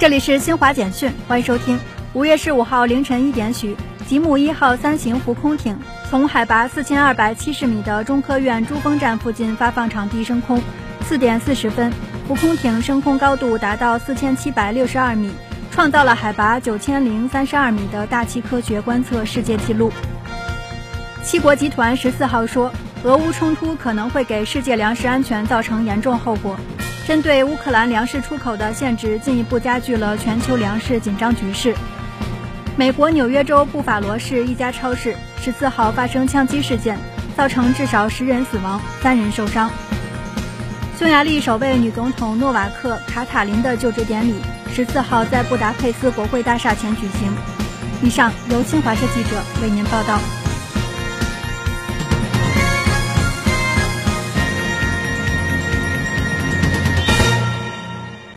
这里是新华简讯，欢迎收听。五月十五号凌晨一点许，吉姆一号三型浮空艇从海拔四千二百七十米的中科院珠峰站附近发放场地升空。四点四十分，浮空艇升空高度达到四千七百六十二米，创造了海拔九千零三十二米的大气科学观测世界纪录。七国集团十四号说，俄乌冲突可能会给世界粮食安全造成严重后果。针对乌克兰粮食出口的限制，进一步加剧了全球粮食紧张局势。美国纽约州布法罗市一家超市十四号发生枪击事件，造成至少十人死亡，三人受伤。匈牙利首位女总统诺瓦克·卡塔琳的就职典礼十四号在布达佩斯国会大厦前举行。以上由新华社记者为您报道。